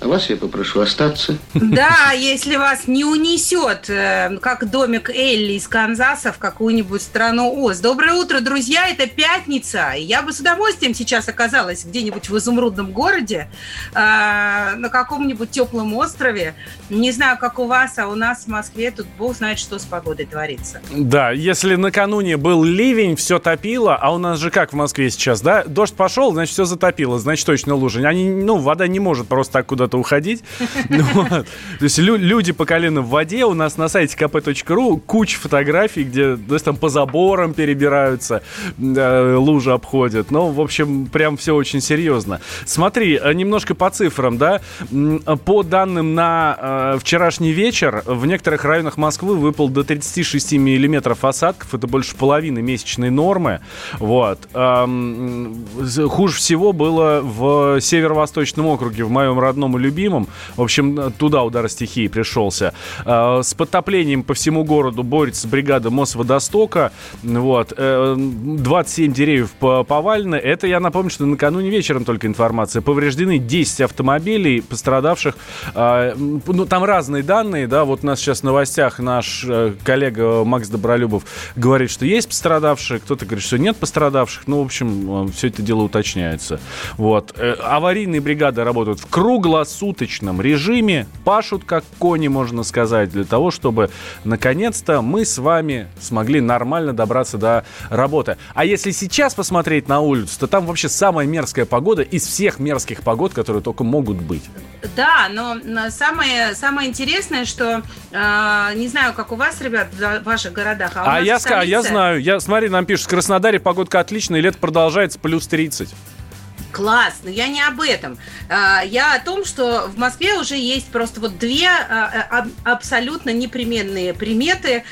А вас я попрошу остаться. Да, если вас не унесет, э, как домик Элли из Канзаса в какую-нибудь страну Оз. Доброе утро, друзья, это пятница. Я бы с удовольствием сейчас оказалась где-нибудь в изумрудном городе, э, на каком-нибудь теплом острове. Не знаю, как у вас, а у нас в Москве тут бог знает, что с погодой творится. Да, если накануне был ливень, все топило, а у нас же как в Москве сейчас, да? Дождь пошел, значит, все затопило, значит, точно лужи. Они, ну, вода не может просто так куда-то уходить. Ну. То есть лю- люди по колено в воде. У нас на сайте kp.ru куча фотографий, где то есть, там по заборам перебираются, да, лужи обходят. Ну, в общем, прям все очень серьезно. Смотри, э, немножко по цифрам, да. М, По данным на э, вчерашний вечер, в некоторых районах Москвы выпал до 36 миллиметров осадков. Это больше половины месячной нормы. Вот. Эм, Хуже всего было в северо-восточном округе, в моем родном и любимом. В общем, туда удар стихии пришелся. Э, С подтоплением по всему городу борется бригада Мосводостока. Вот. Э, 27 деревьев по- повалены. Это, я напомню, что накануне вечером только информация. Повреждены 10 автомобилей, пострадавших. Э, Ну, там разные данные, да. Вот у нас сейчас в новостях наш э, коллега Макс Добролюбов говорит, что есть пострадавшие, кто-то говорит, что нет пострадавших. Ну, в общем, все это дело уточняется. Вот. Э, Аварийные бригады работают в круглосуточном режиме, пашут как кони, можно сказать, для того, чтобы наконец-то мы с вами смогли нормально добраться до работы. А если сейчас посмотреть на улицу, то там вообще самая мерзкая погода из всех мерзких погод, которые только могут быть. Да, но самое, самое интересное, что э, не знаю, как у вас, ребят, в ваших городах, а у А нас я, ска- я столице- знаю, я, смотри, нам пишут, в Краснодаре погодка отличная, лето продолжается, плюс 30. Класс, но я не об этом. А, Я о том, что в Москве уже есть просто вот две а, а, аб- абсолютно непременные приметы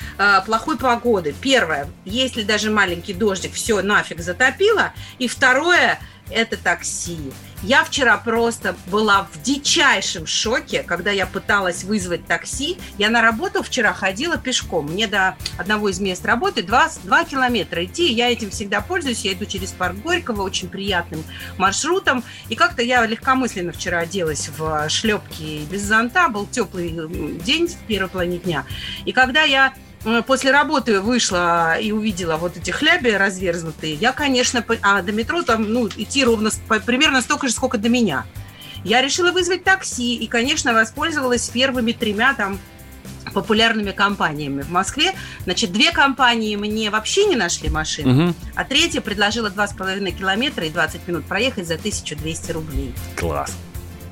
плохой погоды. Первое, если даже маленький дождик, все нафиг затопило. И второе, это такси. Я вчера просто была в дичайшем шоке, когда я пыталась вызвать такси. Я на работу вчера ходила пешком. Мне до одного из мест работы 2, километра идти. Я этим всегда пользуюсь. Я иду через парк Горького очень приятным маршрутом. И как-то я легкомысленно вчера оделась в шлепки без зонта. Был теплый день в первой половине дня. И когда я э, после работы вышла и увидела вот эти хляби разверзнутые, я, конечно, по- а до метро там, ну, идти ровно примерно столько же, сколько до меня. Я решила вызвать такси и, конечно, воспользовалась первыми тремя там популярными компаниями в Москве. Значит, две компании мне вообще не нашли машину, Мгм. а третья предложила 2,5 километра и 20 минут проехать за 1200 рублей. Класс.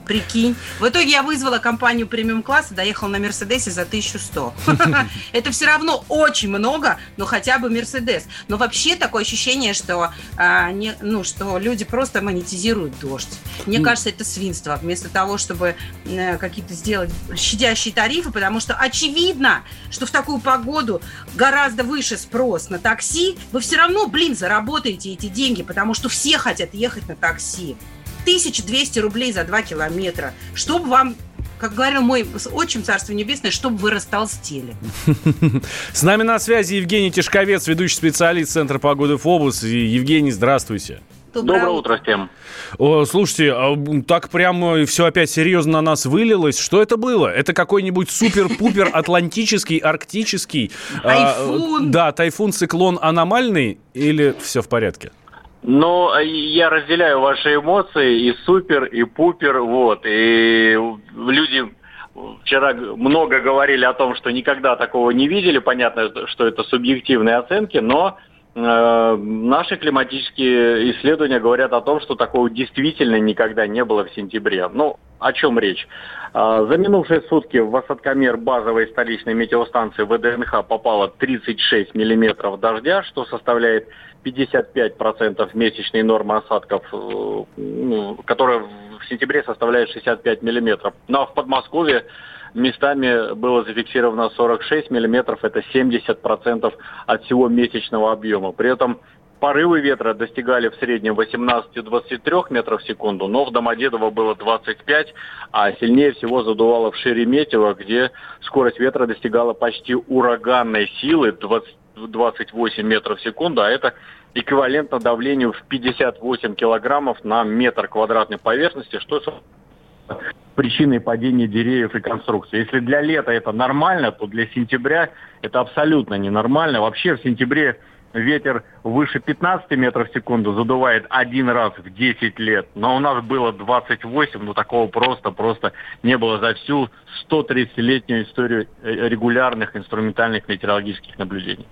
Прикинь. В итоге я вызвала компанию премиум-класса, доехала на Мерседесе за 1100. Это все равно очень много, но хотя бы Мерседес. Но вообще такое ощущение, что, а, не- ну, что люди просто монетизируют дождь. Мне кажется, это свинство. Вместо того, чтобы э, какие-то сделать щадящие тарифы, потому что очевидно, что в такую погоду гораздо выше спрос на такси, вы все равно, блин, заработаете эти деньги, потому что все хотят ехать на такси. 1200 рублей за 2 километра. Чтобы вам, как говорил мой отчим, Царство Небесное, чтобы вы растолстели. С нами на связи Евгений Тишковец, ведущий специалист Центра погоды ФОБУС. Евгений, здравствуйте. Доброе утро всем. О, слушайте, а, так прямо все опять серьезно на нас вылилось. Что это было? Это какой-нибудь супер-пупер атлантический, арктический... а, Тайфун. Да, тайфун, циклон аномальный или все в порядке? Э, я разделяю ваши эмоции, и супер, и пупер, вот. И люди вчера много говорили о том, что никогда такого не видели. Понятно, что это субъективные оценки, но наши климатические исследования говорят о том, что такого действительно никогда не было в сентябре. Ну, о чем речь? А, За минувшие сутки в осадкомер базовой столичной метеостанции ВДНХ попало 36 миллиметров дождя, что составляет 55% месячной нормы осадков, э, ну, которая в сентябре составляет 65 миллиметров. Ну а в Подмосковье местами было зафиксировано 46 миллиметров, это 70% от всего месячного объема. При этом порывы ветра достигали в среднем 18-23 метров в секунду, но в Домодедово было 25, а сильнее всего задувало в Шереметьево, где скорость ветра достигала почти ураганной силы 20, 28 метров в секунду, а это эквивалентно давлению в 58 килограммов на метр квадратной поверхности, что причиной падения деревьев и конструкций. Если для лета это нормально, то для сентября это абсолютно ненормально. Вообще в сентябре ветер выше 15 метров в секунду задувает один раз в 10 лет. Но у нас было 28, ну такого просто, просто не было за всю 130-летнюю историю э, регулярных инструментальных метеорологических наблюдений.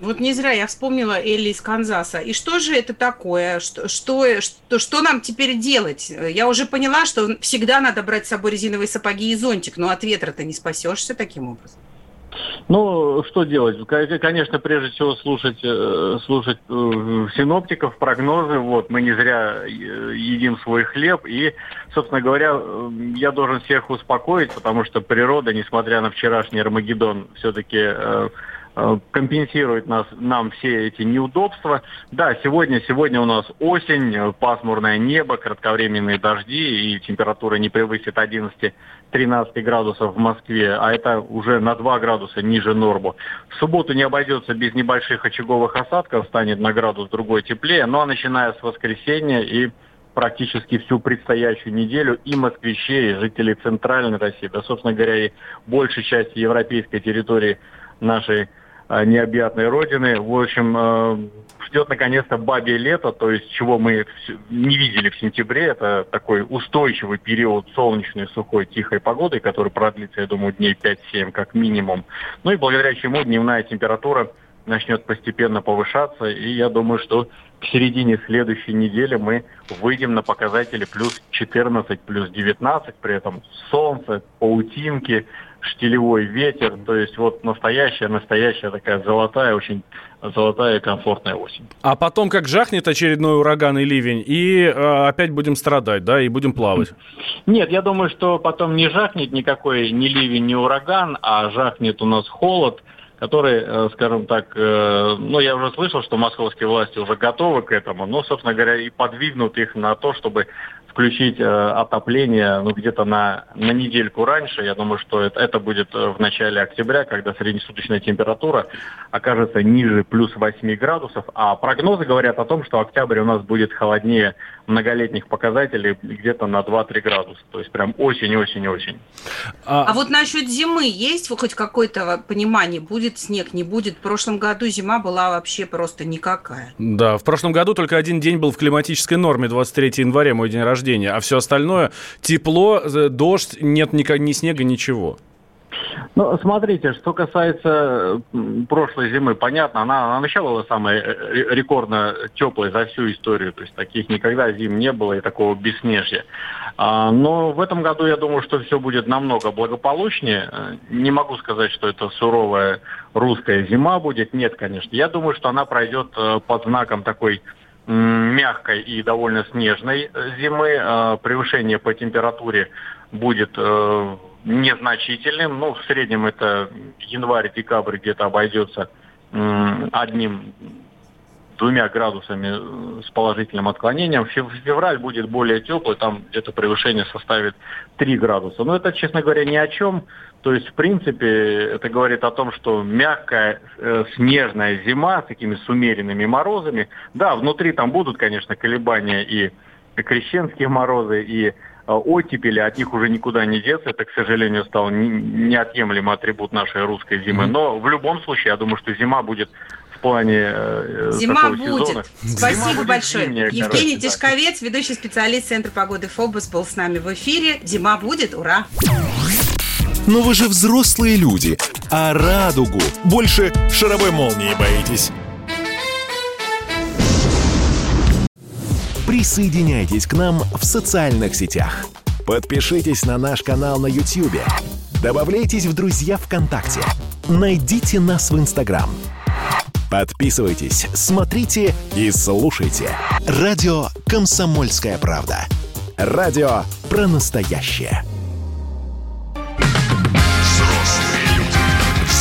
Вот не зря я вспомнила Элли из Канзаса. И что же это такое? Что, что, что, что нам теперь делать? Я уже поняла, что всегда надо брать с собой резиновые сапоги и зонтик, но от ветра ты не спасешься таким образом. Ну, что делать? Конечно, прежде всего слушать, э, слушать э, синоптиков, прогнозы. Вот, мы не зря э, едим свой хлеб. И, собственно говоря, я должен всех успокоить, потому что природа, несмотря на вчерашний Армагеддон, все-таки компенсирует нас, нам все эти неудобства. Да, сегодня, сегодня у нас осень, э, пасмурное небо, кратковременные дожди и температура не превысит 11-13 градусов в Москве, а это уже на 2 градуса ниже норму. В субботу не обойдется без небольших очаговых осадков, станет на градус другой теплее, ну а начиная с воскресенья и практически всю предстоящую неделю и москвичей, и жителей Центральной России, да, собственно говоря, и большей части европейской территории нашей Э, необъятной родины. В общем, э, ждет наконец-то бабье лето, то есть чего мы не видели в сентябре. Это такой устойчивый период солнечной, сухой, тихой погоды, который продлится, я думаю, дней 5-7 как минимум. Ну и благодаря чему дневная температура начнет постепенно повышаться. И я думаю, что к середине следующей недели мы выйдем на показатели плюс 14, плюс 19, при этом солнце, паутинки, штилевой ветер, то есть вот настоящая, настоящая такая золотая, очень золотая и комфортная осень. А потом как жахнет очередной ураган и ливень, и э, опять будем страдать, да, и будем плавать? Нет, я думаю, что потом не жахнет никакой ни ливень, ни ураган, а жахнет у нас холод, который, э, скажем так, э, ну, я уже слышал, что московские власти уже готовы к этому, но, собственно говоря, и подвигнут их на то, чтобы включить э, отопление ну, где-то на, на недельку раньше. Я думаю, что это, это будет э, в начале октября, когда среднесуточная температура окажется ниже плюс 8 градусов. А прогнозы говорят о том, что октябрь у нас будет холоднее многолетних показателей где-то на 2-3 градуса. То есть прям очень-очень-очень. А... а вот насчет зимы есть хоть какое-то понимание? Будет снег, не будет? В прошлом году зима была вообще просто никакая. Да, в прошлом году только один день был в климатической норме, 23 января, мой день рождения рождения, а все остальное тепло, э, дождь, нет ни, ни снега, ничего. Ну, смотрите, что касается прошлой зимы, понятно, она, она начала была самая э, рекордно теплой за всю историю, то есть таких никогда зим не было и такого бесснежья. А, но в этом году я думаю, что все будет намного благополучнее. Э, не могу сказать, что это суровая русская зима будет, нет, конечно. Я думаю, что она пройдет под знаком такой мягкой и довольно снежной э, зимы. Э, превышение по температуре будет э, незначительным. Ну, в среднем это январь-декабрь где-то обойдется одним двумя градусами с положительным отклонением. Февраль будет более теплый, там где-то превышение составит 3 градуса. Но это, честно говоря, ни о чем. То есть, в принципе, это говорит о том, что мягкая э, снежная зима с такими с умеренными морозами. Да, внутри там будут, конечно, колебания и крещенские морозы, и э, оттепели, от них уже никуда не деться. Это, к сожалению, стал неотъемлемый атрибут нашей русской зимы. Но в любом случае, я думаю, что зима будет в плане э, Зима будет. Сезона. Спасибо Зима будет большое. Зимняя, Евгений короче, Тишковец, да. ведущий специалист Центра погоды ФОБОС, был с нами в эфире. Зима будет, ура! Но вы же взрослые люди, а радугу больше шаровой молнии боитесь. Присоединяйтесь к нам в социальных сетях. Подпишитесь на наш канал на YouTube. Добавляйтесь в друзья ВКонтакте. Найдите нас в Инстаграм. Подписывайтесь, смотрите и слушайте. Радио «Комсомольская правда». Радио про настоящее.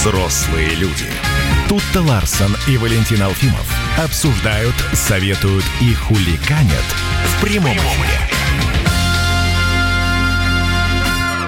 Взрослые люди. Тут-то Ларсон и Валентин Алфимов обсуждают, советуют и хуликанят в прямом эфире.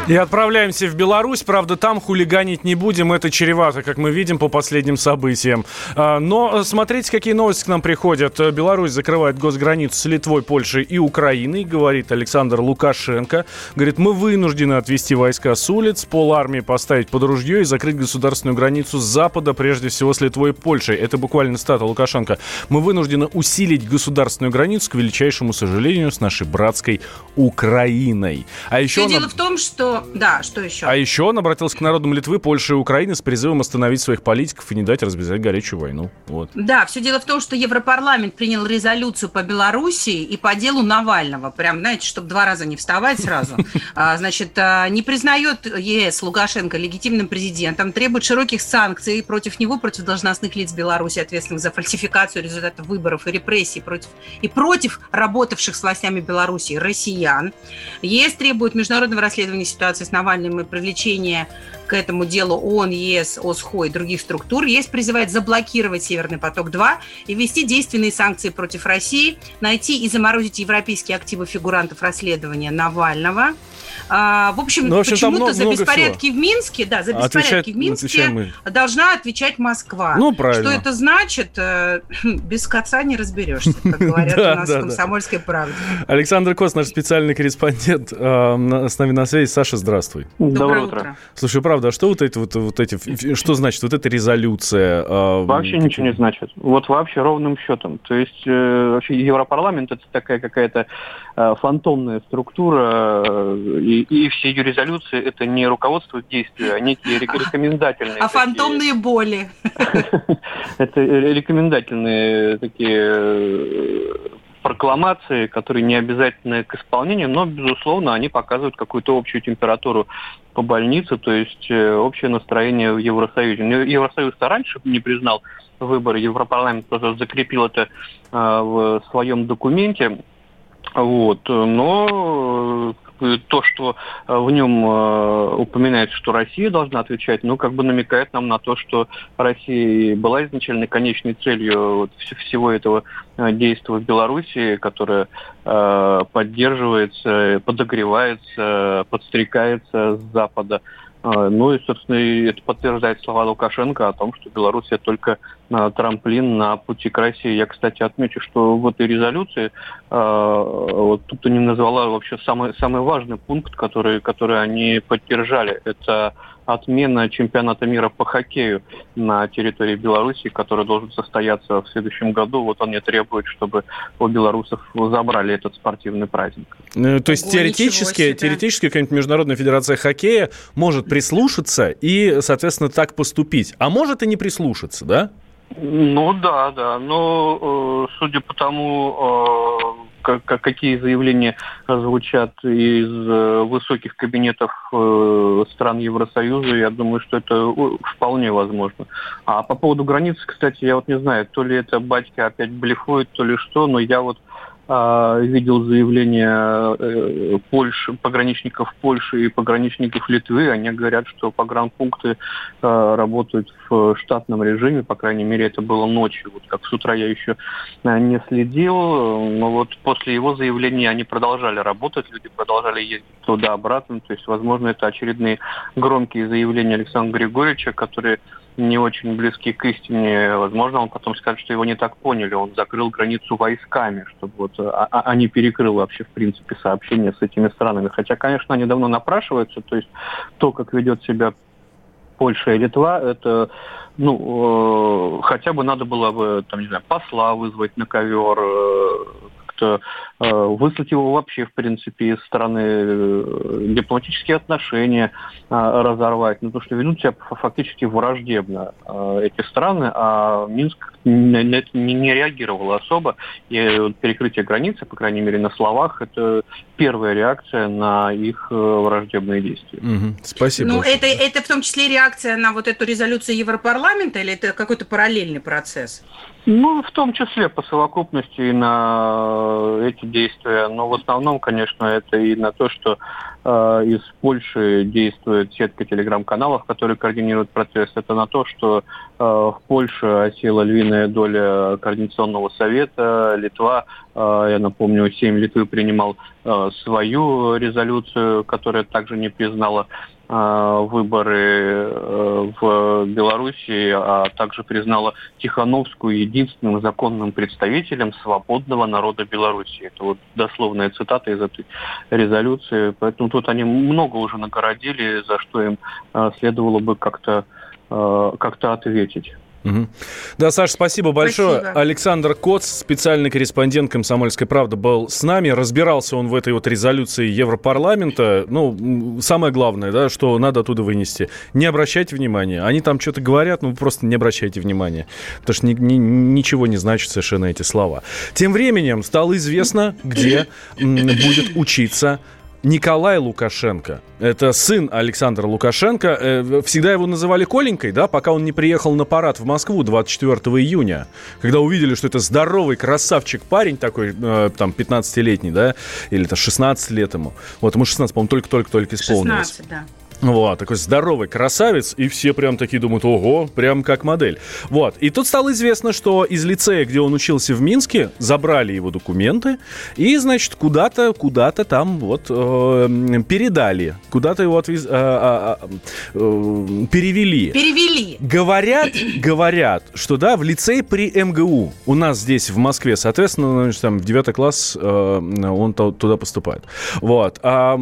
И отправляемся в Беларусь. Правда, там хулиганить не будем. Это чревато, как мы видим по последним событиям. А, но смотрите, какие новости к нам приходят. Беларусь закрывает госграницу с Литвой, Польшей и Украиной, говорит Александр Лукашенко. Говорит, мы вынуждены отвести войска с улиц, пол армии поставить под ружье и закрыть государственную границу с запада, прежде всего с Литвой и Польшей. Это буквально стата Лукашенко. Мы вынуждены усилить государственную границу, к величайшему сожалению, с нашей братской Украиной. А еще... Все он... дело в том, что да, что еще? А еще он обратился к народам Литвы, Польши и Украины с призывом остановить своих политиков и не дать развязать горячую войну. Вот. Да, все дело в том, что Европарламент принял резолюцию по Белоруссии и по делу Навального. Прям, знаете, чтобы два раза не вставать сразу. А, значит, а, не признает ЕС Лукашенко легитимным президентом, требует широких санкций против него, против должностных лиц Беларуси, ответственных за фальсификацию результатов выборов и репрессий против, и против работавших с властями Беларуси россиян. ЕС требует международного расследования ситуации ситуации с Навальным и привлечение к этому делу ООН, ЕС, ОСХО и других структур, ЕС призывает заблокировать «Северный поток-2» и ввести действенные санкции против России, найти и заморозить европейские активы фигурантов расследования Навального – а, в общем, ну, в общем почему-то за беспорядки всего. в Минске, да, за беспорядки отвечать, в Минске должна отвечать Москва. Ну, правильно. Что это значит, э, без конца не разберешься, как говорят у нас в «Комсомольской правде». Александр Кос, наш специальный корреспондент, э, с нами на связи. Саша, здравствуй. Доброе утро. Слушай, правда, а что вот эти вот, вот эти, что значит вот эта резолюция? А, вообще ничего не значит. Вот вообще ровным счетом. То есть э, вообще Европарламент это такая какая-то фантомная структура, и и, все ее резолюции это не руководство к действию, а некие рекомендательные. А фантомные боли. Это рекомендательные такие э, прокламации, которые не обязательны к исполнению, но, безусловно, они показывают какую-то общую температуру по больнице, то есть э, общее настроение в Евросоюзе. Ну, Евросоюз-то раньше не признал выборы, Европарламент просто закрепил это э, в своем документе, вот. Но то, что э, в нем э, упоминается, что Россия должна отвечать, ну, как бы намекает нам на то, что Россия была изначально конечной целью всего этого э, действия в Беларуси, которое поддерживается, подогревается, подстрекается с Запада. А, ну и, собственно, это подтверждает слова Лукашенко о том, что Беларусь это только а, трамплин на пути к России. Я, кстати, отмечу, что в этой резолюции а, вот тут они назвала вообще самый, самый важный пункт, который, который они поддержали. Это отмена чемпионата мира по хоккею на территории Беларуси, который должен состояться в следующем году. Вот они требуют, чтобы у белорусов забрали этот спортивный праздник. Ну, то есть Ой, теоретически, теоретически какая-нибудь Международная Федерация Хоккея может прислушаться и, соответственно, так поступить. А может и не прислушаться, да? Ну да, да. Но э, судя по тому, э, как, какие заявления звучат из э, высоких кабинетов э, стран Евросоюза, я думаю, что это вполне возможно. А по поводу границы, кстати, я вот не знаю, то ли это батька опять блефует, то ли что, но я вот видел заявления э, Польши, пограничников Польши и пограничников Литвы. Они говорят, что погранпункты э, работают в штатном режиме, по крайней мере, это было ночью. Вот как с утра я еще э, не следил, но вот после его заявления они продолжали работать, люди продолжали ездить туда-обратно. То есть, возможно, это очередные громкие заявления Александра Григорьевича, которые не очень близки к истине. Возможно, он потом скажет, что его не так поняли. Он закрыл границу войсками, чтобы вот, а, а, а не вообще, в принципе, сообщения с этими странами. Хотя, конечно, они давно напрашиваются. То есть то, как ведет себя Польша и Литва, это ну, э, хотя бы надо было бы, там, не знаю, посла вызвать на ковер, э, э, выслать его вообще, в принципе, из страны, э, дипломатические отношения э, разорвать. Ну, то, что ведут себя фактически враждебно эти страны, а Минск на это не реагировал особо. И перекрытие границы, по крайней мере, на словах, это первая реакция на их враждебные действия. Угу. Спасибо. Ну, это, это в том числе реакция на вот эту резолюцию Европарламента или это какой-то параллельный процесс? Ну, в том числе по совокупности и на эти действия. Но в основном, конечно, это и на то, что из Польши действует сетка телеграм-каналов, которые координируют процесс. Это на то, что в Польше осела львиная доля Координационного совета. Литва, я напомню, 7 Литвы принимал свою резолюцию, которая также не признала Э, выборы э, в Беларуси, а также признала Тихановскую единственным законным представителем свободного народа Беларуси. Это вот дословная цитата из этой резолюции. Поэтому тут они много уже нагородили, за что им э, следовало бы как-то как-то ответить. Угу. Да, Саша, спасибо большое. Спасибо. Александр Коц, специальный корреспондент «Комсомольской правды», был с нами. Разбирался он в этой вот резолюции Европарламента. Ну, самое главное, да, что надо оттуда вынести. Не обращайте внимания. Они там что-то говорят, ну, просто не обращайте внимания. Потому что ни, ни, ничего не значат совершенно эти слова. Тем временем стало известно, где будет учиться Николай Лукашенко. Это сын Александра Лукашенко. Э, всегда его называли Коленькой, да, пока он не приехал на парад в Москву 24 июня. Когда увидели, что это здоровый красавчик парень такой, э, там, 15-летний, да, или это 16 лет ему. Вот ему 16, по-моему, только-только-только исполнилось. 16, да. Вот, такой здоровый красавец, и все прям такие думают, ого, прям как модель. Вот, и тут стало известно, что из лицея, где он учился в Минске, забрали его документы, и, значит, куда-то, куда-то там вот э, передали, куда-то его отвез, э, э, э, перевели. Перевели. Говорят, говорят, что да, в лицей при МГУ, у нас здесь в Москве, соответственно, значит, там в 9 класс э, он туда поступает. Вот. А,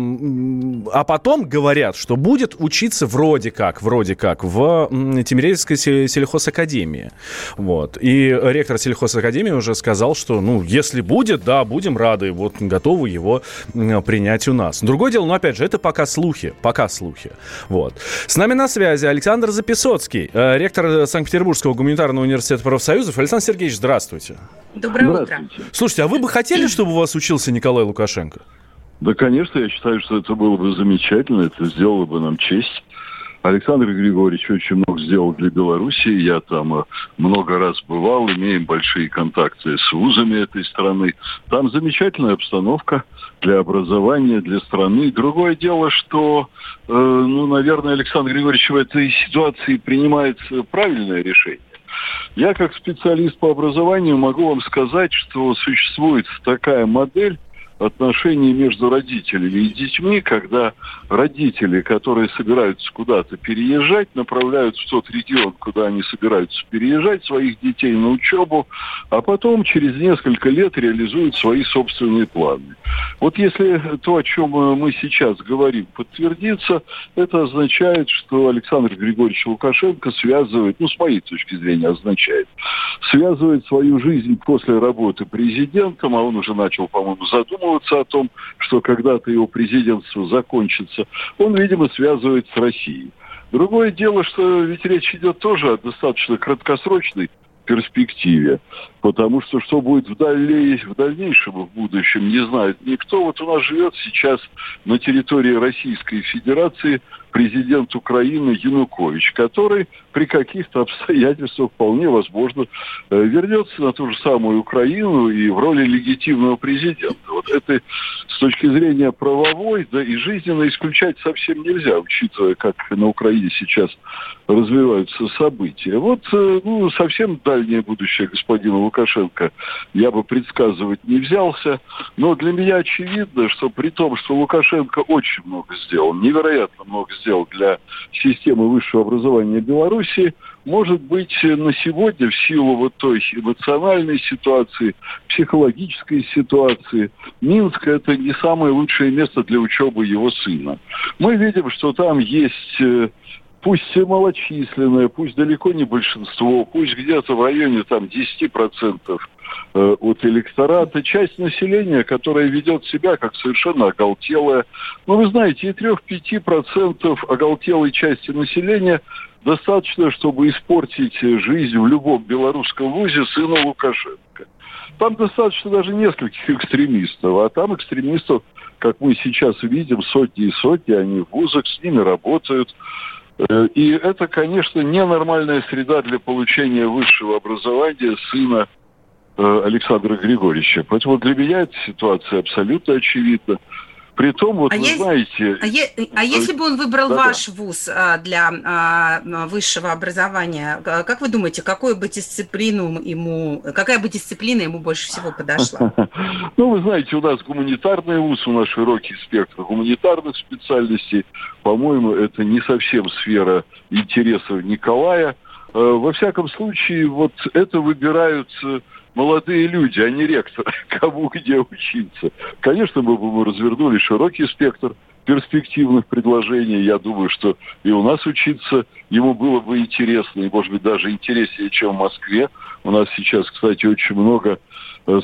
а потом говорят, что будет учиться вроде как, вроде как, в Тимирязевской сельхозакадемии. Вот. И ректор сельхозакадемии уже сказал, что, ну, если будет, да, будем рады, вот, готовы его принять у нас. Другое дело, но, опять же, это пока слухи, пока слухи. Вот. С нами на связи Александр Записоцкий, э, ректор Санкт-Петербургского гуманитарного университета профсоюзов. Александр Сергеевич, здравствуйте. Доброе утро. Слушайте, а вы бы хотели, чтобы у вас учился Николай Лукашенко? Да, конечно, я считаю, что это было бы замечательно, это сделало бы нам честь. Александр Григорьевич очень много сделал для Беларуси. Я там э, много раз бывал, имеем большие контакты с вузами этой страны. Там замечательная обстановка для образования, для страны. Другое дело, что, э, ну, наверное, Александр Григорьевич в этой ситуации принимает правильное решение. Я как специалист по образованию могу вам сказать, что существует такая модель отношения между родителями и детьми, когда родители, которые собираются куда-то переезжать, направляют в тот регион, куда они собираются переезжать своих детей на учебу, а потом через несколько лет реализуют свои собственные планы. Вот если то, о чем мы сейчас говорим, подтвердится, это означает, что Александр Григорьевич Лукашенко связывает, ну, с моей точки зрения, означает, связывает свою жизнь после работы президентом, а он уже начал, по-моему, задумываться, задумываться о том, что когда-то его президентство закончится, он, видимо, связывает с Россией. Другое дело, что ведь речь идет тоже о достаточно краткосрочной перспективе. Потому что что будет в, далее, в дальнейшем, в будущем, не знает никто. Вот у нас живет сейчас на территории Российской Федерации президент Украины Янукович, который при каких-то обстоятельствах вполне возможно э, вернется на ту же самую Украину и в роли легитимного президента. Вот это с точки зрения правовой, да и жизненно исключать совсем нельзя, учитывая, как на Украине сейчас развиваются события. Вот э, ну, совсем дальнее будущее господина Лукашенко я бы предсказывать не взялся, но для меня очевидно, что при том, что Лукашенко очень много сделал, невероятно много сделал для системы высшего образования Беларуси, может быть, на сегодня в силу вот той эмоциональной ситуации, психологической ситуации, Минск – это не самое лучшее место для учебы его сына. Мы видим, что там есть э, пусть малочисленное, пусть далеко не большинство, пусть где-то в районе там 10% э, от электората, часть населения, которая ведет себя как совершенно оголтелая. Ну, вы знаете, и 3-5% оголтелой части населения достаточно, чтобы испортить жизнь в любом белорусском вузе сына Лукашенко. Там достаточно даже нескольких экстремистов, а там экстремистов, как мы сейчас видим, сотни и сотни, они в вузах, с ними работают. Э, и это, конечно, ненормальная среда для получения высшего образования сына э, Александра Григорьевича. Поэтому для меня эта ситуация абсолютно очевидна. Притом, вот а вы есть, знаете... А, е, а если бы он выбрал да, ваш вуз а, для а, высшего образования, как вы думаете, какую бы дисциплину ему, какая бы дисциплина ему больше всего подошла? Ну, вы знаете, у нас гуманитарный вуз, у нас широкий спектр гуманитарных специальностей. По-моему, это не совсем сфера интересов Николая. Э, во всяком случае, вот это выбирают молодые люди, а не ректор, кому где учиться. Конечно, мы бы развернули широкий спектр перспективных предложений. Я думаю, что и у нас учиться ему было бы интересно, и, может быть, даже интереснее, чем в Москве. У нас сейчас, кстати, очень много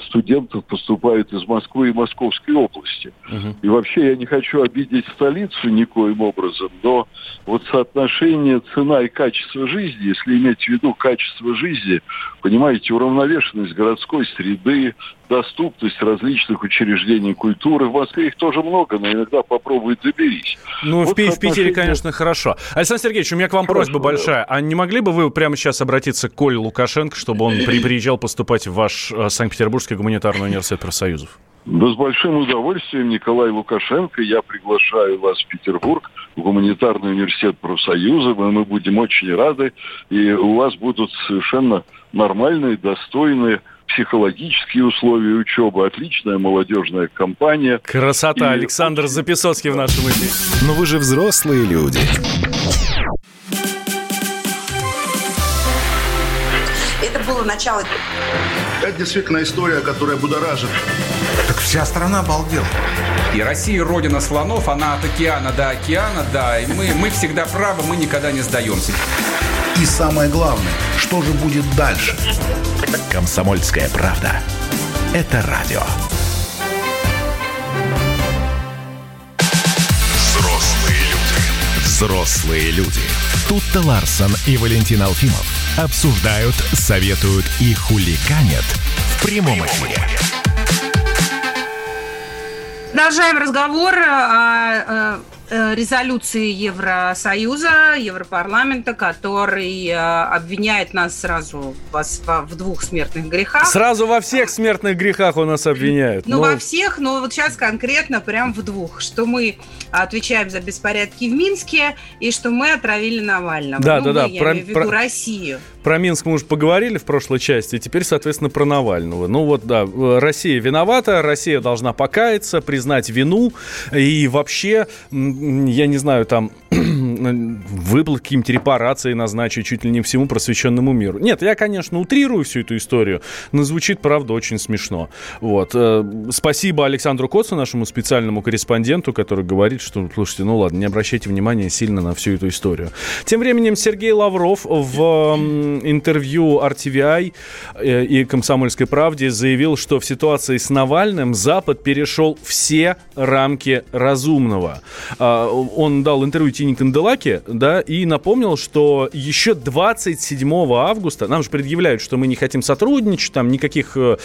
студентов поступают из Москвы и Московской области. Uh-huh. И вообще я не хочу обидеть столицу никоим образом, но вот соотношение цена и качество жизни, если иметь в виду качество жизни, понимаете, уравновешенность городской среды, доступность различных учреждений культуры. В Москве их тоже много, но иногда попробуй доберись. Ну, вот в, отношении... в Питере, конечно, хорошо. Александр Сергеевич, у меня к вам хорошо, просьба большая. Да. А не могли бы вы прямо сейчас обратиться к Коле Лукашенко, чтобы он при, приезжал поступать в ваш э, Санкт-Петербургский гуманитарный университет профсоюзов? Да с большим удовольствием, Николай Лукашенко, я приглашаю вас в Петербург, в гуманитарный университет профсоюза. Мы будем очень рады, и у вас будут совершенно нормальные, достойные психологические условия учебы, отличная молодежная компания. Красота. И... Александр Записоцкий в нашем эфире. Но вы же взрослые люди. Это было начало. Это действительно история, которая будоражит. Так вся страна обалдела. И Россия родина слонов, она от океана до океана, да. И мы, мы всегда правы, мы никогда не сдаемся. И самое главное, что же будет дальше? Комсомольская правда. Это радио. Взрослые люди. Взрослые люди. Тут-то Ларсон и Валентин Алфимов обсуждают, советуют и хуликанят в прямом эфире. Продолжаем разговор о Э, резолюции Евросоюза, Европарламента, который э, обвиняет нас сразу в двух смертных грехах. Сразу во всех смертных грехах он нас обвиняет. Ну, но... во всех, но вот сейчас конкретно прям в двух. Что мы отвечаем за беспорядки в Минске и что мы отравили Навального. Да, ну, да, да. Я про, имею в виду про... Россию. Про Минск мы уже поговорили в прошлой части, теперь, соответственно, про Навального. Ну вот, да, Россия виновата, Россия должна покаяться, признать вину и вообще, я не знаю, там выплат каким-то репарации назначить чуть ли не всему просвещенному миру. Нет, я, конечно, утрирую всю эту историю, но звучит, правда, очень смешно. Вот. Э, спасибо Александру Коцу, нашему специальному корреспонденту, который говорит, что, слушайте, ну ладно, не обращайте внимания сильно на всю эту историю. Тем временем Сергей Лавров в интервью RTVI э, и «Комсомольской правде» заявил, что в ситуации с Навальным Запад перешел все рамки разумного. А, он дал интервью Тине Канделаке, да, и напомнил, что еще 27 августа, нам же предъявляют, что мы не хотим сотрудничать, там никаких э,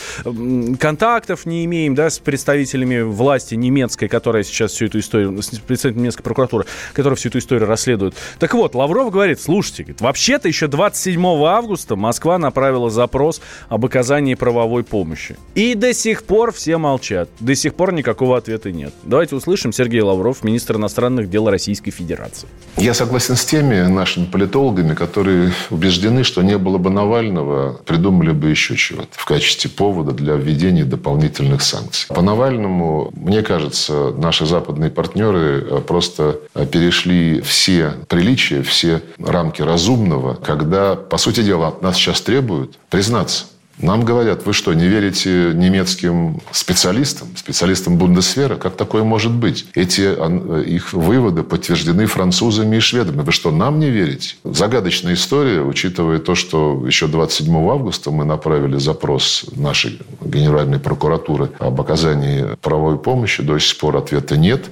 контактов не имеем, да, с представителями власти немецкой, которая сейчас всю эту историю, с представителями немецкой прокуратуры, которая всю эту историю расследует. Так вот, Лавров говорит, слушайте, вообще-то еще 27 августа Москва направила запрос об оказании правовой помощи. И до сих пор все молчат. До сих пор никакого ответа нет. Давайте услышим Сергей Лавров, министр иностранных дел Российской Федерации. Я согласен с теми нашими политологами, которые убеждены, что не было бы Навального, придумали бы еще чего-то в качестве повода для введения дополнительных санкций. По Навальному, мне кажется, наши западные партнеры э, просто э, перешли все приличия, все рамки разумного, когда, по сути дела, от нас сейчас требуют признаться – нам говорят, вы что, не верите немецким специалистам, специалистам Бундесвера? Как такое может быть? Эти э, их выводы подтверждены французами и шведами. Вы что, нам не верите? Загадочная история, учитывая то, что еще 27 августа мы направили запрос нашей Генеральной прокуратуры об оказании правовой помощи. До сих пор ответа нет.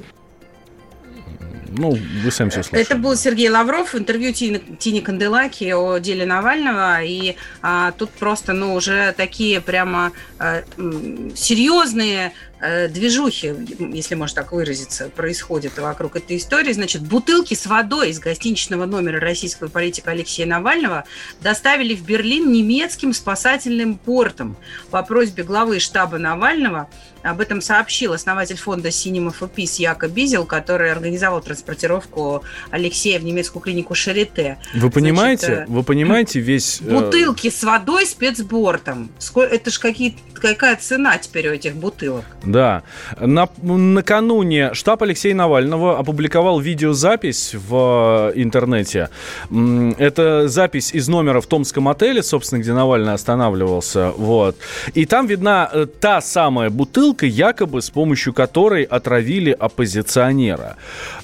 Ну, вы сами все слышали. Это был Сергей Лавров, интервью Тини, Тини Канделаки о деле Навального. И а, тут просто, ну, уже такие прямо а, серьезные движухи, если можно так выразиться, происходит вокруг этой истории. Значит, бутылки с водой из гостиничного номера российского политика Алексея Навального доставили в Берлин немецким спасательным портом по просьбе главы штаба Навального – об этом сообщил основатель фонда Cinema for Peace Яко Бизел, который организовал транспортировку Алексея в немецкую клинику Шарите. Вы понимаете, Значит, э, вы понимаете весь... Э, бутылки с водой спецбортом. Это ж какие какая цена теперь у этих бутылок? Да. На, накануне штаб Алексея Навального опубликовал видеозапись в э, интернете. Это запись из номера в Томском отеле, собственно, где Навальный останавливался. Вот. И там видна та самая бутылка, якобы с помощью которой отравили оппозиционера.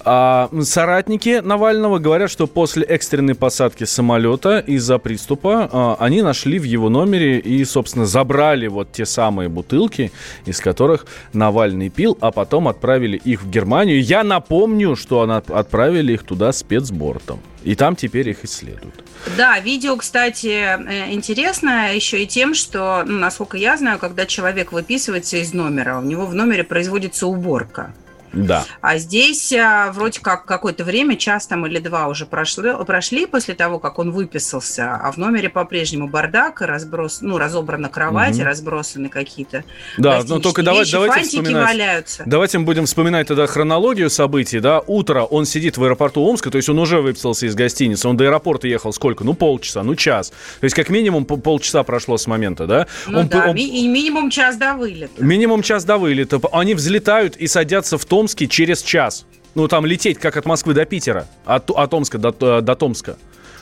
А соратники Навального говорят, что после экстренной посадки самолета из-за приступа а, они нашли в его номере и, собственно, забрали вот те самые бутылки, из которых Навальный пил, а потом отправили их в Германию. Я напомню, что она, отправили их туда спецбортом. И там теперь их исследуют. Да, видео, кстати, э, интересно еще и тем, что, ну, насколько я знаю, когда человек выписывается из номера, у него в номере производится уборка. Да. А здесь а, вроде как какое-то время, час там или два уже прошли, прошли после того, как он выписался, а в номере по-прежнему бардак, разброс, ну, разобрана кровать, угу. разбросаны какие-то Да, но только давайте, давайте вспоминать. Валяются. Давайте мы будем вспоминать тогда хронологию событий, да. Утро он сидит в аэропорту Омска, то есть он уже выписался из гостиницы, он до аэропорта ехал сколько? Ну, полчаса, ну, час. То есть как минимум полчаса прошло с момента, да? Ну он, да, он... и минимум час до вылета. Минимум час до вылета. Они взлетают и садятся в том Томске через час. Ну, там лететь, как от Москвы до Питера, от, от Томска до, э, до Томска.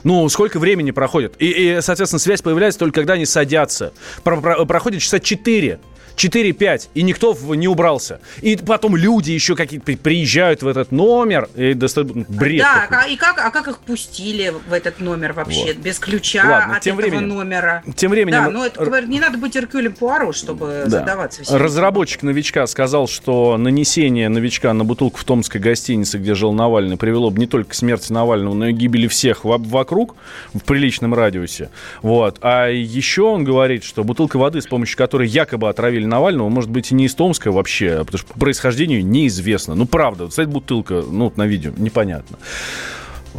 Ну, сколько времени проходит? И, и, соответственно, связь появляется только когда они садятся. Про, про, проходит часа 4. 4-5, и никто не убрался. И потом люди еще какие-то приезжают в этот номер, и достают бред. Да. А и как, а как их пустили в этот номер вообще? Вот. Без ключа Ладно, от тем этого временем, номера. Тем временем... Да, но это, не надо быть Эркюлем Пуаро, чтобы да. задаваться всем. Разработчик новичка сказал, что нанесение новичка на бутылку в томской гостинице, где жил Навальный, привело бы не только к смерти Навального, но и гибели всех вокруг в приличном радиусе. Вот. А еще он говорит, что бутылка воды, с помощью которой якобы отравили Навального, может быть, и не из Томска вообще, а потому что по происхождению неизвестно. Ну, правда, вот, кстати, бутылка, ну, вот на видео, непонятно.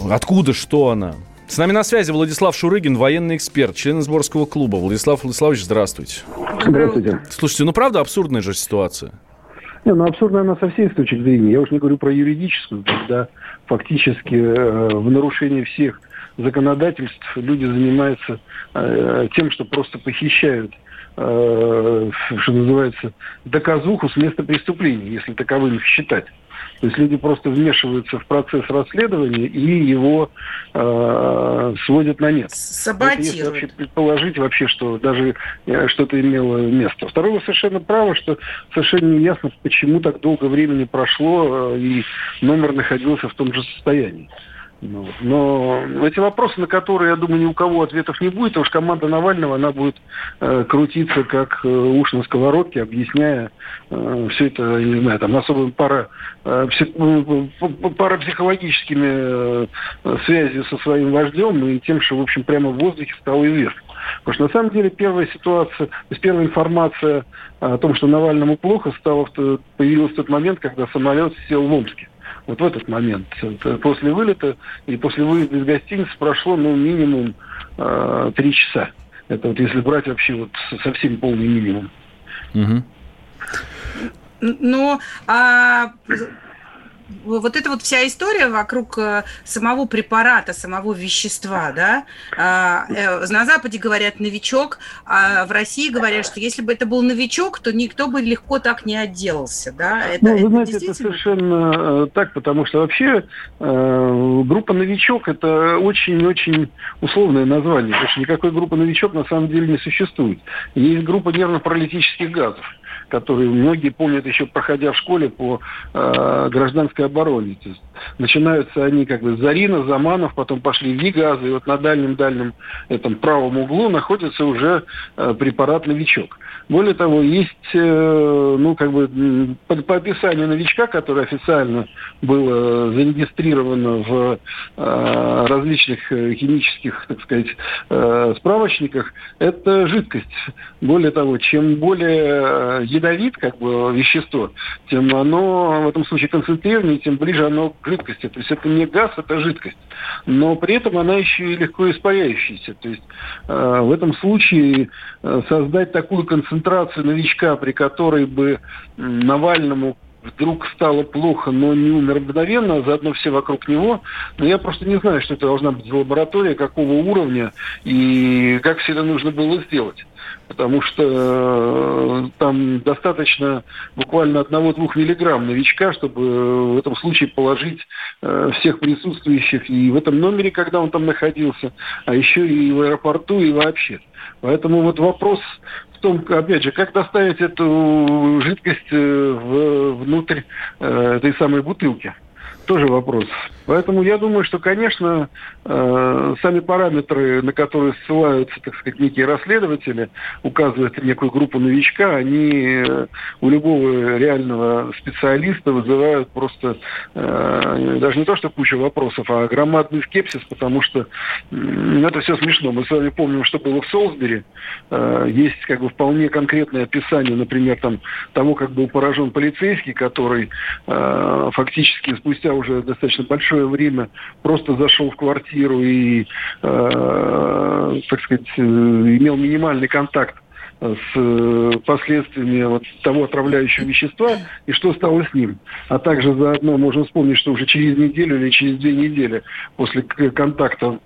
Откуда, что она? С нами на связи Владислав Шурыгин, военный эксперт, член сборского клуба. Владислав Владиславович, здравствуйте. Здравствуйте. Слушайте, ну правда абсурдная же ситуация? Не, ну абсурдная она со всей точки зрения. Я уж не говорю про юридическую, когда фактически э, в нарушении всех законодательств люди занимаются э, тем, что просто похищают Э, что называется, доказуху с места преступления, если таковым считать. То есть люди просто вмешиваются в процесс расследования и его э, сводят на нет. Саботируют. Если вообще предположить вообще, что даже э, что-то имело место. Второе, вы совершенно правы, что совершенно не ясно, почему так долго времени прошло э, и номер находился в том же состоянии. Ну, но эти вопросы, на которые, я думаю, ни у кого ответов не будет, потому что команда Навального, она будет э, крутиться как э, уж на сковородке, объясняя э, все это, не знаю, там, особо пара, э, псих, э, парапсихологическими э, связью со своим вождем и тем, что, в общем, прямо в воздухе стало известно. Потому что на самом деле первая ситуация, то есть первая информация о том, что Навальному плохо, стала, появилась в тот момент, когда самолет сел в Омске вот в этот момент. После вылета и после выезда из гостиницы прошло, ну, минимум э, три часа. Это вот если брать вообще вот совсем полный минимум. Угу. Ну, а вот эта вот вся история вокруг э, самого препарата, самого вещества, да, а, э, на Западе говорят новичок, а в России говорят, что если бы это был новичок, то никто бы легко так не отделался, да? Это, ну, вы это знаете, действительно... это совершенно э, так, потому что вообще э, группа новичок это очень-очень условное название, потому что никакой группы новичок на самом деле не существует. Есть группа нервно-паралитических газов которые многие помнят еще проходя в школе по э, гражданской обороне. То есть начинаются они как бы Зарина, Заманов, потом пошли Вигазы, и вот на дальнем-дальнем этом правом углу находится уже э, препарат «Новичок». Более того, есть, э, ну, как бы, по, по описанию новичка, который официально было зарегистрировано в э, различных э, химических, так сказать, э, справочниках, это жидкость. Более того, чем более ядовит, как бы, вещество, тем оно в этом случае концентрированнее, тем ближе оно к жидкости. То есть это не газ, это жидкость. Но при этом она еще и легко испаряющаяся. То есть э, в этом случае э, создать такую концентрацию новичка, при которой бы Навальному вдруг стало плохо, но не умер мгновенно, а заодно все вокруг него. Но я просто не знаю, что это должна быть лаборатория, какого уровня и как все это нужно было сделать. Потому что э, там достаточно буквально одного-двух миллиграмм новичка, чтобы в этом случае положить э, всех присутствующих и в этом номере, когда он там находился, а еще и в аэропорту, и вообще. Поэтому вот вопрос том, опять же, как доставить эту жидкость э, внутрь э, этой самой бутылки. Тоже вопрос. Поэтому я думаю, что, конечно, э, сами параметры, на которые ссылаются, так сказать, некие расследователи, указывают некую группу новичка, они э, у любого реального специалиста вызывают просто э, даже не то, что кучу вопросов, а громадный скепсис, потому что это все смешно. Мы с вами помним, что было в Солсбери. Есть как бы вполне конкретное описание, например, там, того, как был поражен полицейский, который фактически спустя уже достаточно большое большое время просто зашел в квартиру и, э, так сказать, э, имел минимальный контакт с э, последствиями вот того отравляющего вещества и что стало с ним. А также заодно можно вспомнить, что уже через неделю или через две недели после контакта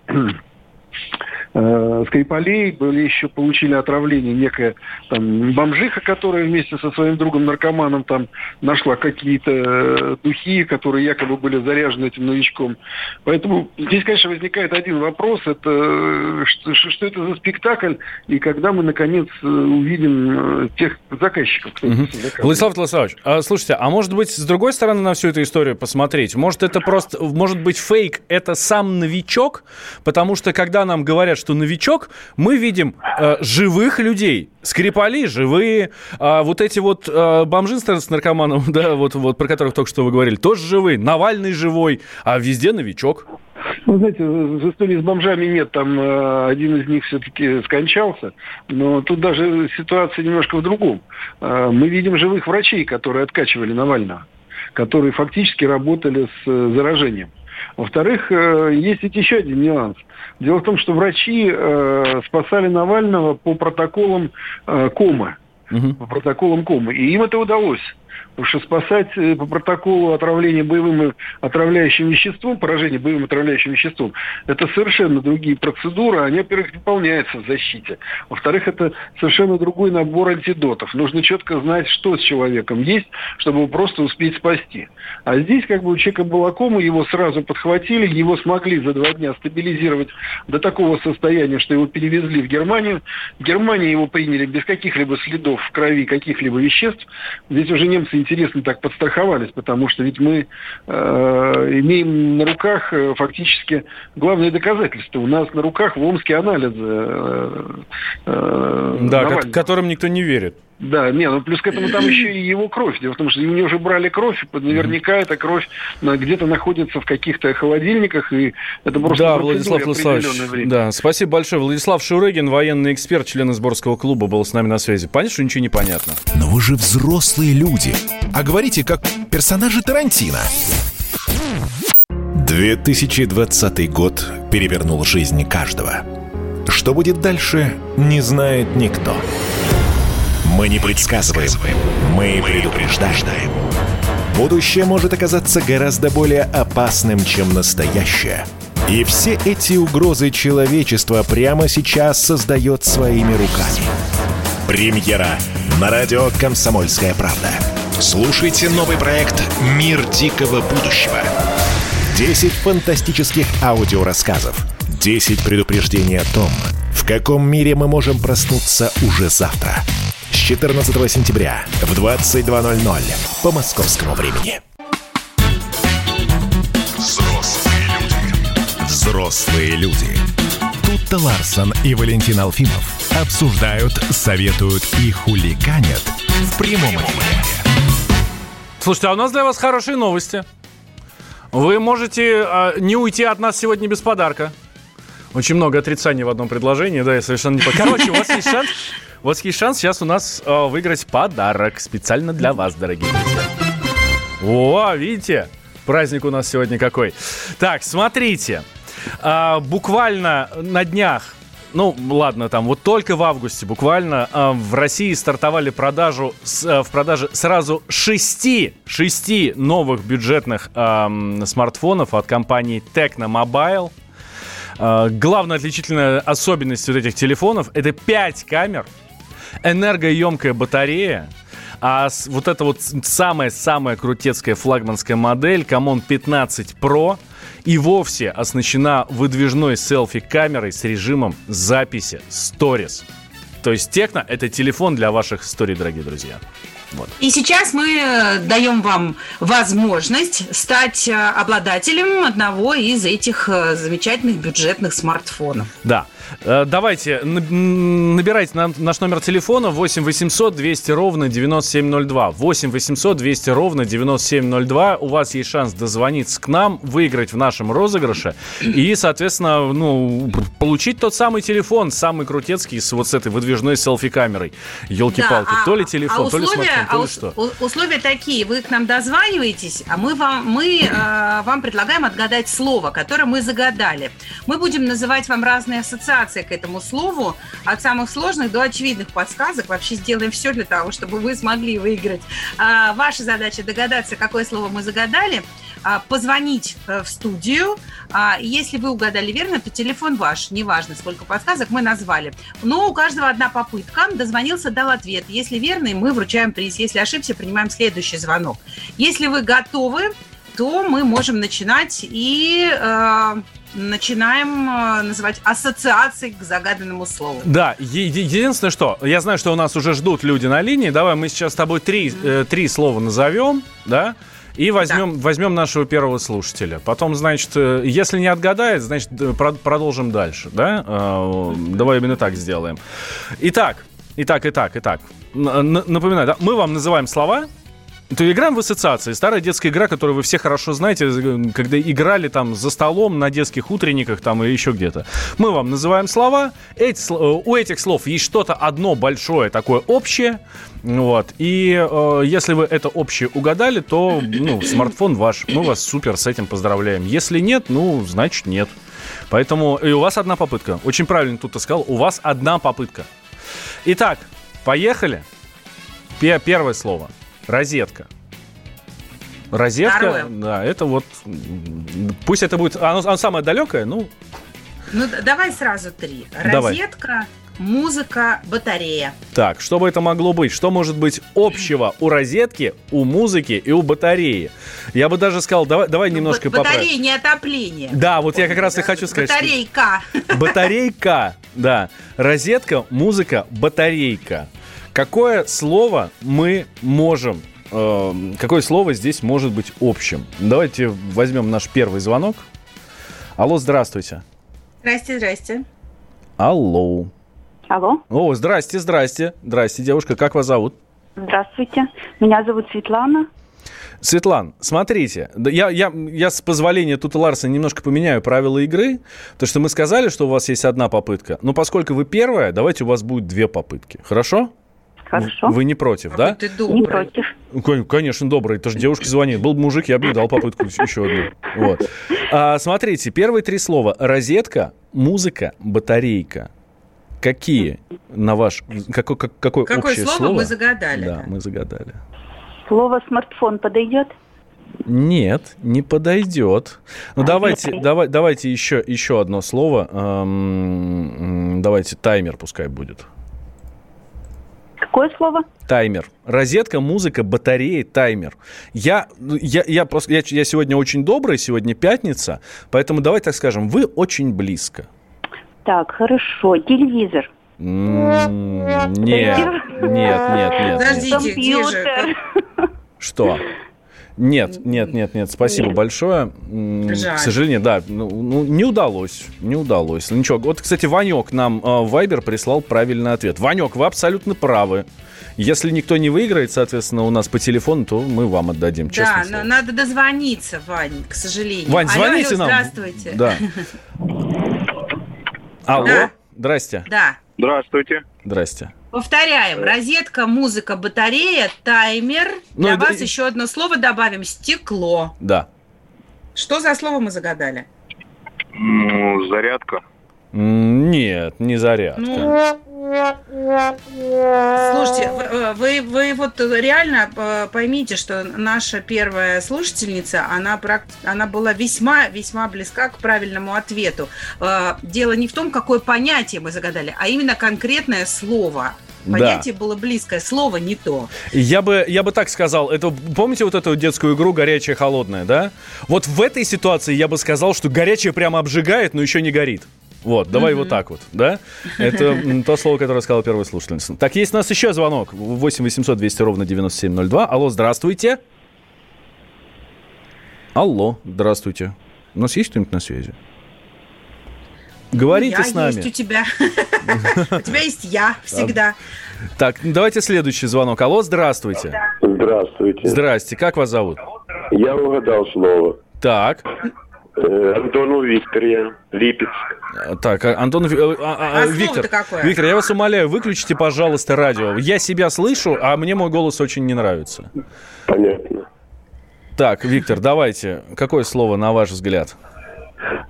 э, Скрипалей, были еще получили отравление некая там бомжиха, которая вместе со своим другом наркоманом там нашла какие-то э, духи, которые якобы были заряжены этим новичком. Поэтому здесь, конечно, возникает один вопрос, это э, что, что это за спектакль, и когда мы наконец э, увидим тех заказчиков. Кто угу. Владислав Владиславович, а, слушайте, а может быть с другой стороны на всю эту историю посмотреть? Может это просто, может быть фейк, это сам новичок? Потому что когда нам говорят, что новичок, мы видим э, живых людей. Скрипали живые, а вот эти вот э, бомжи с наркоманом, да, вот, вот про которых только что вы говорили, тоже живые. Навальный живой, а везде новичок. Ну, знаете, в истории с бомжами нет, там э, один из них все-таки скончался, но тут даже ситуация немножко в другом. Э, мы видим живых врачей, которые откачивали Навального, которые фактически работали с э, заражением. Во-вторых, э, есть ведь еще один нюанс. Дело в том, что врачи э, спасали Навального по протоколам э, комы. Угу. По протоколам комы. И им это удалось. Потому что спасать э, по протоколу отравления боевым отравляющим веществом, поражение боевым отравляющим веществом, это совершенно другие процедуры, они, во-первых, выполняются в защите. Во-вторых, это совершенно другой набор антидотов. Нужно четко знать, что с человеком есть, чтобы его просто успеть спасти. А здесь как бы у человека была кома, его сразу подхватили, его смогли за два дня стабилизировать до такого состояния, что его перевезли в Германию. В Германии его приняли без каких-либо следов в крови каких-либо веществ. Здесь уже немцы интересно так подстраховались, потому что ведь мы э, имеем на руках э, фактически главное доказательство. У нас на руках в Омске анализы. Э, э, да, ко- которым никто не верит. Да, не, ну плюс к этому там еще и его кровь. Дело в том, что у него уже брали кровь, наверняка эта кровь где-то находится в каких-то холодильниках, и это просто Да, Владислав Владиславович, да, спасибо большое. Владислав Шурыгин, военный эксперт, член сборского клуба, был с нами на связи. Понятно, что ничего не понятно? Но вы же взрослые люди, а говорите как персонажи Тарантино. 2020 год перевернул жизнь каждого. Что будет дальше, не знает никто. Мы не предсказываем, мы предупреждаем. Будущее может оказаться гораздо более опасным, чем настоящее. И все эти угрозы человечества прямо сейчас создает своими руками. Премьера на радио «Комсомольская правда». Слушайте новый проект «Мир дикого будущего». 10 фантастических аудиорассказов. 10 предупреждений о том, в каком мире мы можем проснуться уже завтра – 14 сентября в 22.00 по московскому времени. Взрослые люди. Взрослые люди. Тут-то Ларсон и Валентин Алфимов обсуждают, советуют и хулиганят в прямом эфире. Слушайте, а у нас для вас хорошие новости. Вы можете э, не уйти от нас сегодня без подарка. Очень много отрицаний в одном предложении, да, я совершенно не понимаю. Короче, у вас есть шанс, у вас есть шанс сейчас у нас э, выиграть подарок специально для вас, дорогие друзья. О, видите? Праздник у нас сегодня какой. Так, смотрите. А, буквально на днях ну, ладно, там вот только в августе буквально э, в России стартовали продажу, с, э, в продаже сразу шести, шести новых бюджетных э, смартфонов от компании Tecno Mobile. Э, главная отличительная особенность вот этих телефонов это 5 камер, энергоемкая батарея, а вот эта вот самая-самая крутецкая флагманская модель Camon 15 Pro и вовсе оснащена выдвижной селфи-камерой с режимом записи Stories. То есть Техно — это телефон для ваших историй, дорогие друзья. Вот. И сейчас мы э, даем вам возможность стать э, обладателем одного из этих э, замечательных бюджетных смартфонов. Да. Э, давайте, набирайте наш номер телефона 8 800 200 ровно 9702. 8 800 200 ровно 9702. У вас есть шанс дозвониться к нам, выиграть в нашем розыгрыше и, соответственно, ну, получить тот самый телефон, самый крутецкий, с вот с этой выдвижной селфи-камерой. Елки-палки, да, а, то ли телефон, а условия, то ли смартфон, то ли а что. Условия такие, вы к нам дозваниваетесь, а мы вам, мы, э, вам предлагаем отгадать слово, которое мы загадали. Мы будем называть вам разные ассоциации ассоциация к этому слову, от самых сложных до очевидных подсказок. Вообще сделаем все для того, чтобы вы смогли выиграть. А, ваша задача догадаться, какое слово мы загадали, а, позвонить э, в студию. А, если вы угадали верно, то телефон ваш. Неважно, сколько подсказок мы назвали. Но у каждого одна попытка. Дозвонился, дал ответ. Если верный, мы вручаем приз. Если ошибся, принимаем следующий звонок. Если вы готовы, то мы можем начинать и э, начинаем э, называть ассоциации к загаданному слову. Да, е- единственное, что я знаю, что у нас уже ждут люди на линии. Давай мы сейчас с тобой три, э, три слова назовем, да? И возьмем, да. возьмем нашего первого слушателя. Потом, значит, э, если не отгадает, значит, продолжим дальше, да? Э, давай именно так сделаем. Итак, итак, итак, итак. Напоминаю, да? мы вам называем слова, то играем в ассоциации. Старая детская игра, которую вы все хорошо знаете, когда играли там за столом, на детских утренниках там или еще где-то. Мы вам называем слова. Эти, э, у этих слов есть что-то одно большое, такое общее. Вот. И э, если вы это общее угадали, то ну, смартфон ваш. Мы вас супер с этим поздравляем. Если нет, ну, значит нет. Поэтому и у вас одна попытка. Очень правильно тут ты сказал. У вас одна попытка. Итак, поехали. Первое слово – Розетка. Розетка, Второе. да, это вот, пусть это будет, оно, оно самое далекое, ну. Ну давай сразу три. Розетка, давай. музыка, батарея. Так, что бы это могло быть? Что может быть общего у розетки, у музыки и у батареи? Я бы даже сказал, давай, давай ну, немножко батарея поправим. Батарея, не отопление. Да, вот я как раз и хочу сказать. Батарейка. Что... Батарейка, да. Розетка, музыка, батарейка. Какое слово мы можем э, какое слово здесь может быть общим? Давайте возьмем наш первый звонок. Алло, здравствуйте. Здрасте, здрасте. Алло. Алло. О, здрасте, здрасте. Здрасте, девушка, как вас зовут? Здравствуйте, меня зовут Светлана. Светлан, смотрите, я, я, я с позволения тут Ларса немножко поменяю правила игры, потому что мы сказали, что у вас есть одна попытка, но поскольку вы первая, давайте у вас будет две попытки, хорошо? Хорошо. Вы не против, да? Ты добрый. Не против. Конечно, добрый. Это же девушка звонит. Был бы мужик, я бы дал попытку еще одну. Вот. А, смотрите, первые три слова. Розетка, музыка, батарейка. Какие, на ваш... Какое, как, какое, какое общее слово, слово мы загадали? Да, мы загадали. Слово смартфон подойдет? Нет, не подойдет. Ну а давайте, давай, давайте еще, еще одно слово. Эм, давайте таймер пускай будет. Какое слово? Таймер. Розетка, музыка, батареи, таймер. Я, я, я, просто, я, я сегодня очень добрый, сегодня пятница, поэтому давай так скажем, вы очень близко. Так, хорошо. Телевизор. Нет, нет, нет, нет. Подождите, где же? Что? Нет, нет, нет, нет, спасибо нет. большое. Жаль. К сожалению, да, ну, ну, не удалось, не удалось. Ничего, вот, кстати, Ванек нам э, в Viber прислал правильный ответ. Ванек, вы абсолютно правы. Если никто не выиграет, соответственно, у нас по телефону, то мы вам отдадим, Да, но надо дозвониться, Вань, к сожалению. Вань, звоните алло, нам. Здравствуйте. Да. Алло, Да. здрасте. Да. Здравствуйте. Здрасте. Повторяем. Розетка, музыка, батарея, таймер. Ну, Для это- вас еще одно слово добавим. Стекло. Да. Что за слово мы загадали? Ну, зарядка. Нет, не зарядка. Ну, Слушайте, вы, э, вы, вы вот реально э, поймите, что наша первая слушательница, она, она была весьма-весьма близка к правильному ответу. Э, Дело не в том, какое понятие мы загадали, а именно конкретное слово. Да. Понятие было близкое, слово не то. Я бы, я бы так сказал, это помните вот эту детскую игру горячая холодная, да? Вот в этой ситуации я бы сказал, что горячее прямо обжигает, но еще не горит. Вот, давай вот так вот, да? Это то слово, которое сказала первая слушательница. Так, есть у нас еще звонок. 8 800 200 ровно 9702. Алло, здравствуйте. Алло, здравствуйте. У нас есть кто-нибудь на связи? Говорите я с нами. есть у тебя. У тебя есть я всегда. Так, давайте следующий звонок. Алло, здравствуйте. Здравствуйте. Здрасте, как вас зовут? Я угадал слово. Так. Э, Антону Виктор я, Липецк. Так, а, Антон, Ви- а, а, А Виктор, какое? Виктор, я вас умоляю, выключите, пожалуйста, радио. Я себя слышу, а мне мой голос очень не нравится. Понятно. Так, Виктор, давайте. Какое слово, на ваш взгляд?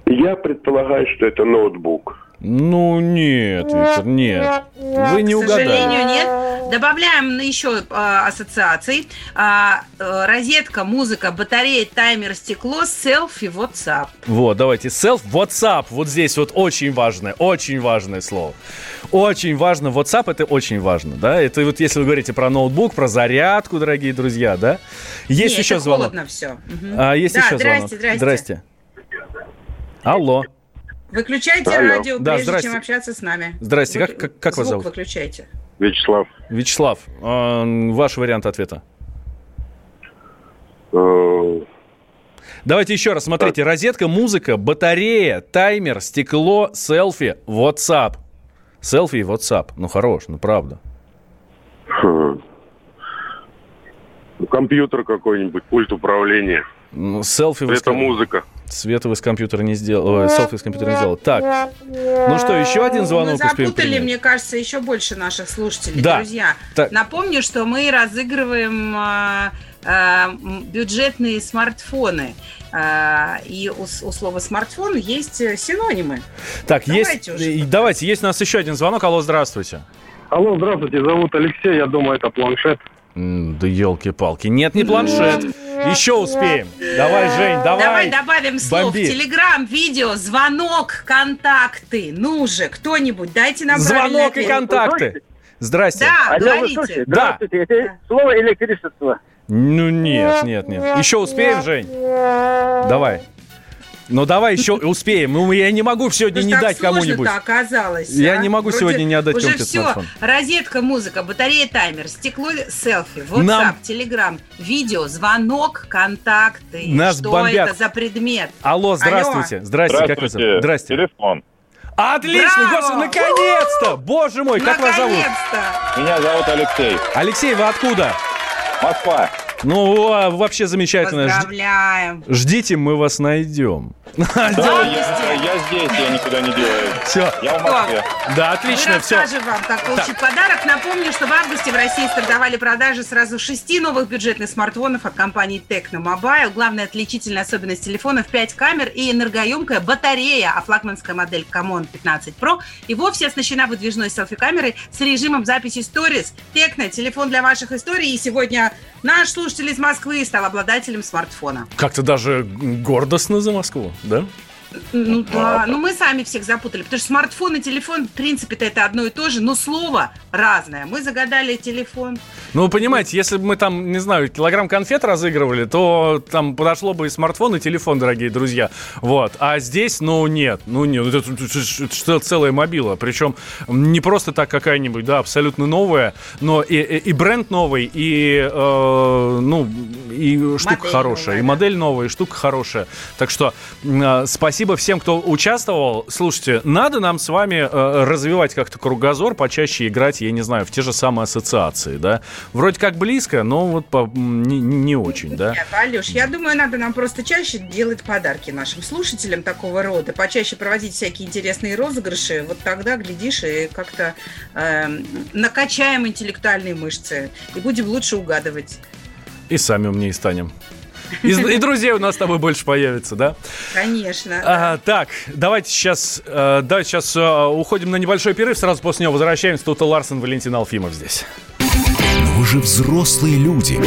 Я предполагаю, что это ноутбук. Ну, нет, Виктор, нет. Вы не К угадали. сожалению, нет. Добавляем еще э, ассоциаций. А, э, розетка, музыка, батарея, таймер, стекло, селфи, WhatsApp. Вот, давайте. Self, WhatsApp. Вот здесь вот очень важное, очень важное слово. Очень важно. WhatsApp это очень важно, да? Это вот если вы говорите про ноутбук, про зарядку, дорогие друзья, да? Есть Не, еще это звонок. холодно все. А, есть да, еще здрасте, звонок. Здрасте, Здрасте. Алло. Выключайте Алло. радио, Да, прежде здрасте. чем общаться с нами. Здрасте, Вы- как- как- как вас зовут? выключайте. Вячеслав. Вячеслав, э, ваш вариант ответа. Э, Давайте еще раз. Смотрите, розетка, музыка, батарея, таймер, стекло, селфи, WhatsApp. Селфи и WhatsApp. Ну, хорош, ну, правда. хм. Ну, Компьютер какой-нибудь, пульт управления. Ну, селфи Это музыка. Света вы с компьютера не сделали. селфи с компьютера не сделали. Так. Ну что, еще один Мы звонок успеем запутали, принять? мне кажется, еще больше наших слушателей. Да. Друзья, Так. напомню, что мы разыгрываем а, м, бюджетные смартфоны. А, и у, у слова смартфон есть э, синонимы. Так, Давайте есть, уже. давайте, есть у нас еще один звонок. Алло, здравствуйте. Алло, здравствуйте, зовут Алексей, я думаю, это планшет. М, Да елки-палки. Нет, не планшет. Еще успеем. Давай, Жень, Давай давай. добавим слов. бомби. Телеграм, видео, звонок, контакты. Ну же, кто-нибудь, дайте нам Звонок и контакты. Здрасте. Да, говорите. Да. Это слово электричество. Ну нет, нет, нет. Еще успеем, Жень? Давай. Ну давай еще успеем. Ну я не могу сегодня Потому не дать кому-нибудь. оказалось. Я а? не могу Вроде сегодня не отдать Уже все. смартфон. Розетка, музыка, батарея, таймер, стекло, селфи, WhatsApp, Нам- Telegram, видео, звонок, контакты. Нас Что бомбят. это за предмет? Алло, здравствуйте. Здрасте, как вас зовут? Здрасте. Телефон. Отлично, Браво! господи, наконец-то! Боже мой, как вас зовут? Наконец-то! Меня зовут Алексей. Алексей, вы откуда? Москва. Ну, а, вообще замечательно. Поздравляем. Ждите, мы вас найдем. Да, я, я здесь, я никуда не делаю. Все. Я в Москве. Да, отлично, Мы все. расскажем вам, как получить подарок. Напомню, что в августе в России стартовали продажи сразу шести новых бюджетных смартфонов от компании Tecno Mobile. Главная отличительная особенность телефонов – 5 камер и энергоемкая батарея, а флагманская модель Camon 15 Pro и вовсе оснащена выдвижной селфи-камерой с режимом записи Stories. Tecno – телефон для ваших историй. И сегодня наш слушатель из Москвы стал обладателем смартфона. Как-то даже гордостно за Москву, да? Ну да, ну мы сами всех запутали, потому что смартфон и телефон, в принципе-то это одно и то же, но слово разное. Мы загадали телефон. Ну, вы понимаете, если бы мы там, не знаю, килограмм конфет разыгрывали, то там подошло бы и смартфон, и телефон, дорогие друзья. Вот. А здесь, ну, нет. Ну, нет. Это, это- это- целая мобила. Причем не просто так какая-нибудь, да, абсолютно новая, но и, и- и бренд новый, и, э, ну, и штука Модель хорошая. новая, и модель новая, и штука хорошая. Так что э, спасибо спасибо всем, кто участвовал. Слушайте, надо нам с вами э, развивать как-то кругозор, почаще играть, я не знаю, в те же самые ассоциации, да? Вроде как близко, но вот по, не, не очень, да? Нет, Алеш, я думаю, надо нам просто чаще делать подарки нашим слушателям такого рода, почаще проводить всякие интересные розыгрыши. Вот тогда, глядишь, и как-то э, накачаем интеллектуальные мышцы и будем лучше угадывать. И сами умнее станем. И, и друзей у нас с тобой больше появится, да? Конечно. А, так, давайте сейчас, э, давайте сейчас э, уходим на небольшой перерыв, сразу после него возвращаемся. Тут Ларсен, Валентин Алфимов здесь. Но вы же взрослые люди.